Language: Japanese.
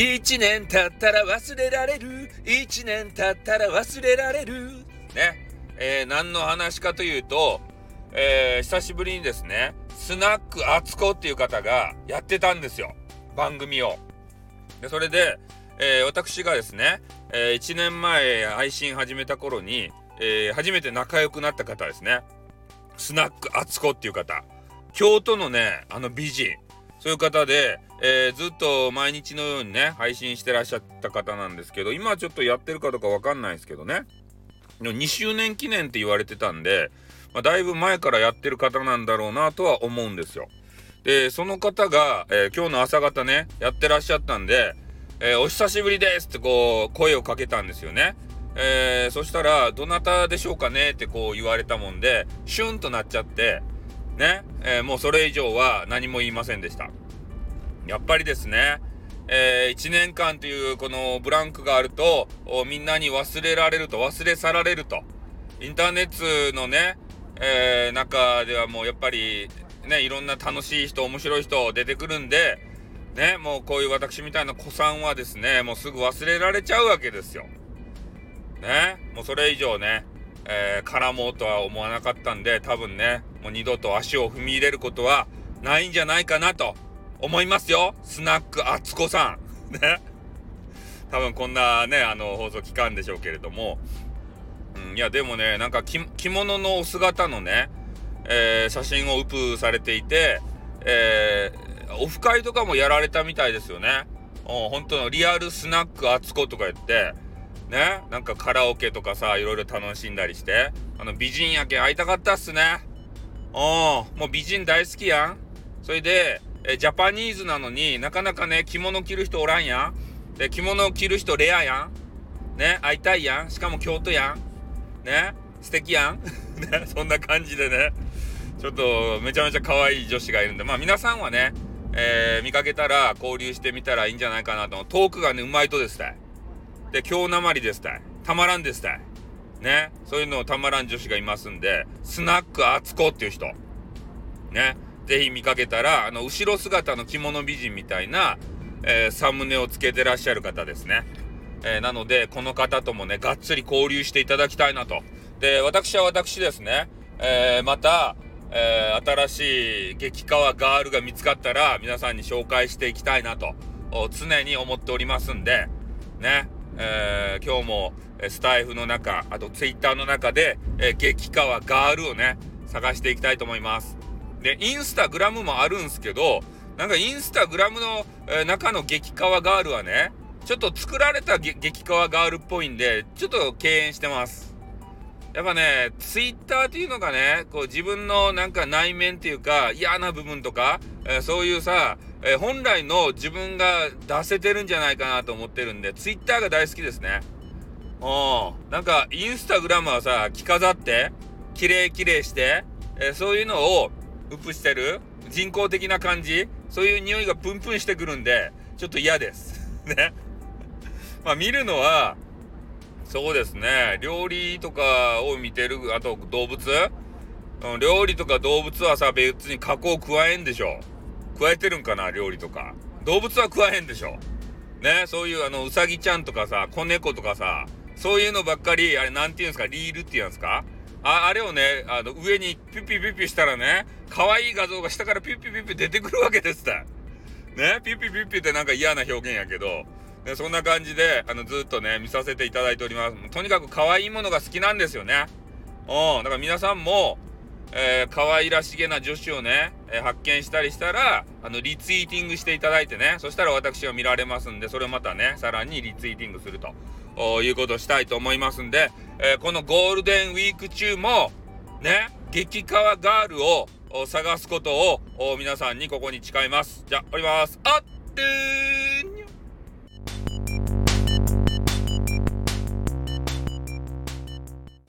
一年経ったら忘れられる。一年経ったら忘れられる。ね。えー、何の話かというと、えー、久しぶりにですね、スナックあつこっていう方がやってたんですよ。番組を。で、それで、えー、私がですね、えー、1年前配信始めた頃に、えー、初めて仲良くなった方ですね。スナックあつこっていう方。京都のね、あの美人。そういう方で、えー、ずっと毎日のようにね、配信してらっしゃった方なんですけど、今はちょっとやってるかどうかわかんないですけどね。2周年記念って言われてたんで、まあ、だいぶ前からやってる方なんだろうなとは思うんですよ。で、その方が、えー、今日の朝方ね、やってらっしゃったんで、えー、お久しぶりですってこう、声をかけたんですよね。えー、そしたら、どなたでしょうかねってこう言われたもんで、シュンとなっちゃって、ね、えー、もうそれ以上は何も言いませんでした。やっぱりですね、えー、1年間というこのブランクがあると、みんなに忘れられると、忘れ去られると。インターネットのね、えー、中ではもうやっぱり、ね、いろんな楽しい人、面白い人出てくるんで、ね、もうこういう私みたいな子さんはですね、もうすぐ忘れられちゃうわけですよ。ね、もうそれ以上ね、えー、絡もうとは思わなかったんで、多分ね、もう二度と足を踏み入れることはないんじゃないかなと思いますよ。スナックあつこさん。ね。多分こんなね、あの、放送期間でしょうけれども。うん、いや、でもね、なんか着物のお姿のね、えー、写真をウプされていて、えー、オフ会とかもやられたみたいですよね。うん、本当のリアルスナックあつことか言って、ね、なんかカラオケとかさ、いろいろ楽しんだりして、あの、美人やけ会いたかったっすね。うん、もう美人大好きやん。それで、えジャパニーズなのになかなかね、着物着る人おらんやん。で、着物着る人レアやん。ね、会いたいやん。しかも京都やん。ね、素敵やん。ね、そんな感じでね、ちょっとめちゃめちゃ可愛い女子がいるんで、まあ皆さんはね、えー、見かけたら交流してみたらいいんじゃないかなと。トークがね、うまいとですたい。で、京なまりですたい。たまらんですたい。ね、そういうのをたまらん女子がいますんで、スナックあつこっていう人。ね。ぜひ見かけたら、あの、後ろ姿の着物美人みたいな、えー、サムネをつけてらっしゃる方ですね。えー、なので、この方ともね、がっつり交流していただきたいなと。で、私は私ですね、えー、また、え新しい激川ガールが見つかったら、皆さんに紹介していきたいなと、常に思っておりますんで、ね、え今日も、スタイフの中、あとツイッターの中で、え激川ガールをね、探していきたいと思います。で、インスタグラムもあるんすけど、なんかインスタグラムの、えー、中の激川ガールはね、ちょっと作られた激川ガールっぽいんで、ちょっと敬遠してます。やっぱね、ツイッターっていうのがね、こう自分のなんか内面っていうか嫌な部分とか、えー、そういうさ、えー、本来の自分が出せてるんじゃないかなと思ってるんで、ツイッターが大好きですね。うん。なんかインスタグラムはさ、着飾って、綺麗綺麗して、えー、そういうのをウプしてる人工的な感じそういう匂いがプンプンしてくるんで、ちょっと嫌です。ね。まあ見るのは、そうですね、料理とかを見てる、あと動物、うん、料理とか動物はさ、別に加工加えんでしょ。加えてるんかな、料理とか。動物は加えんでしょ。ね、そういうあの、うさぎちゃんとかさ、子猫とかさ、そういうのばっかり、あれなんて言うんですか、リールって言うんですか？ああれをね、あの、上にピュッピュピュッピュしたらね、可愛い画像が下からピュッピュピュッピュ出てくるわけですって。ね、ピュッピュピュピュってなんか嫌な表現やけど、ね、そんな感じで、あの、ずっとね、見させていただいております。とにかく可愛いものが好きなんですよね。うん。だから皆さんも、えー、可愛らしげな女子をね、えー、発見したりしたら、あの、リツイーティングしていただいてね、そしたら私は見られますんで、それをまたね、さらにリツイーティングするということをしたいと思いますんで、えー、このゴールデンウィーク中も、ね、激川ガールを探すことを皆さんにここに誓います。じゃあ、降ります。あってー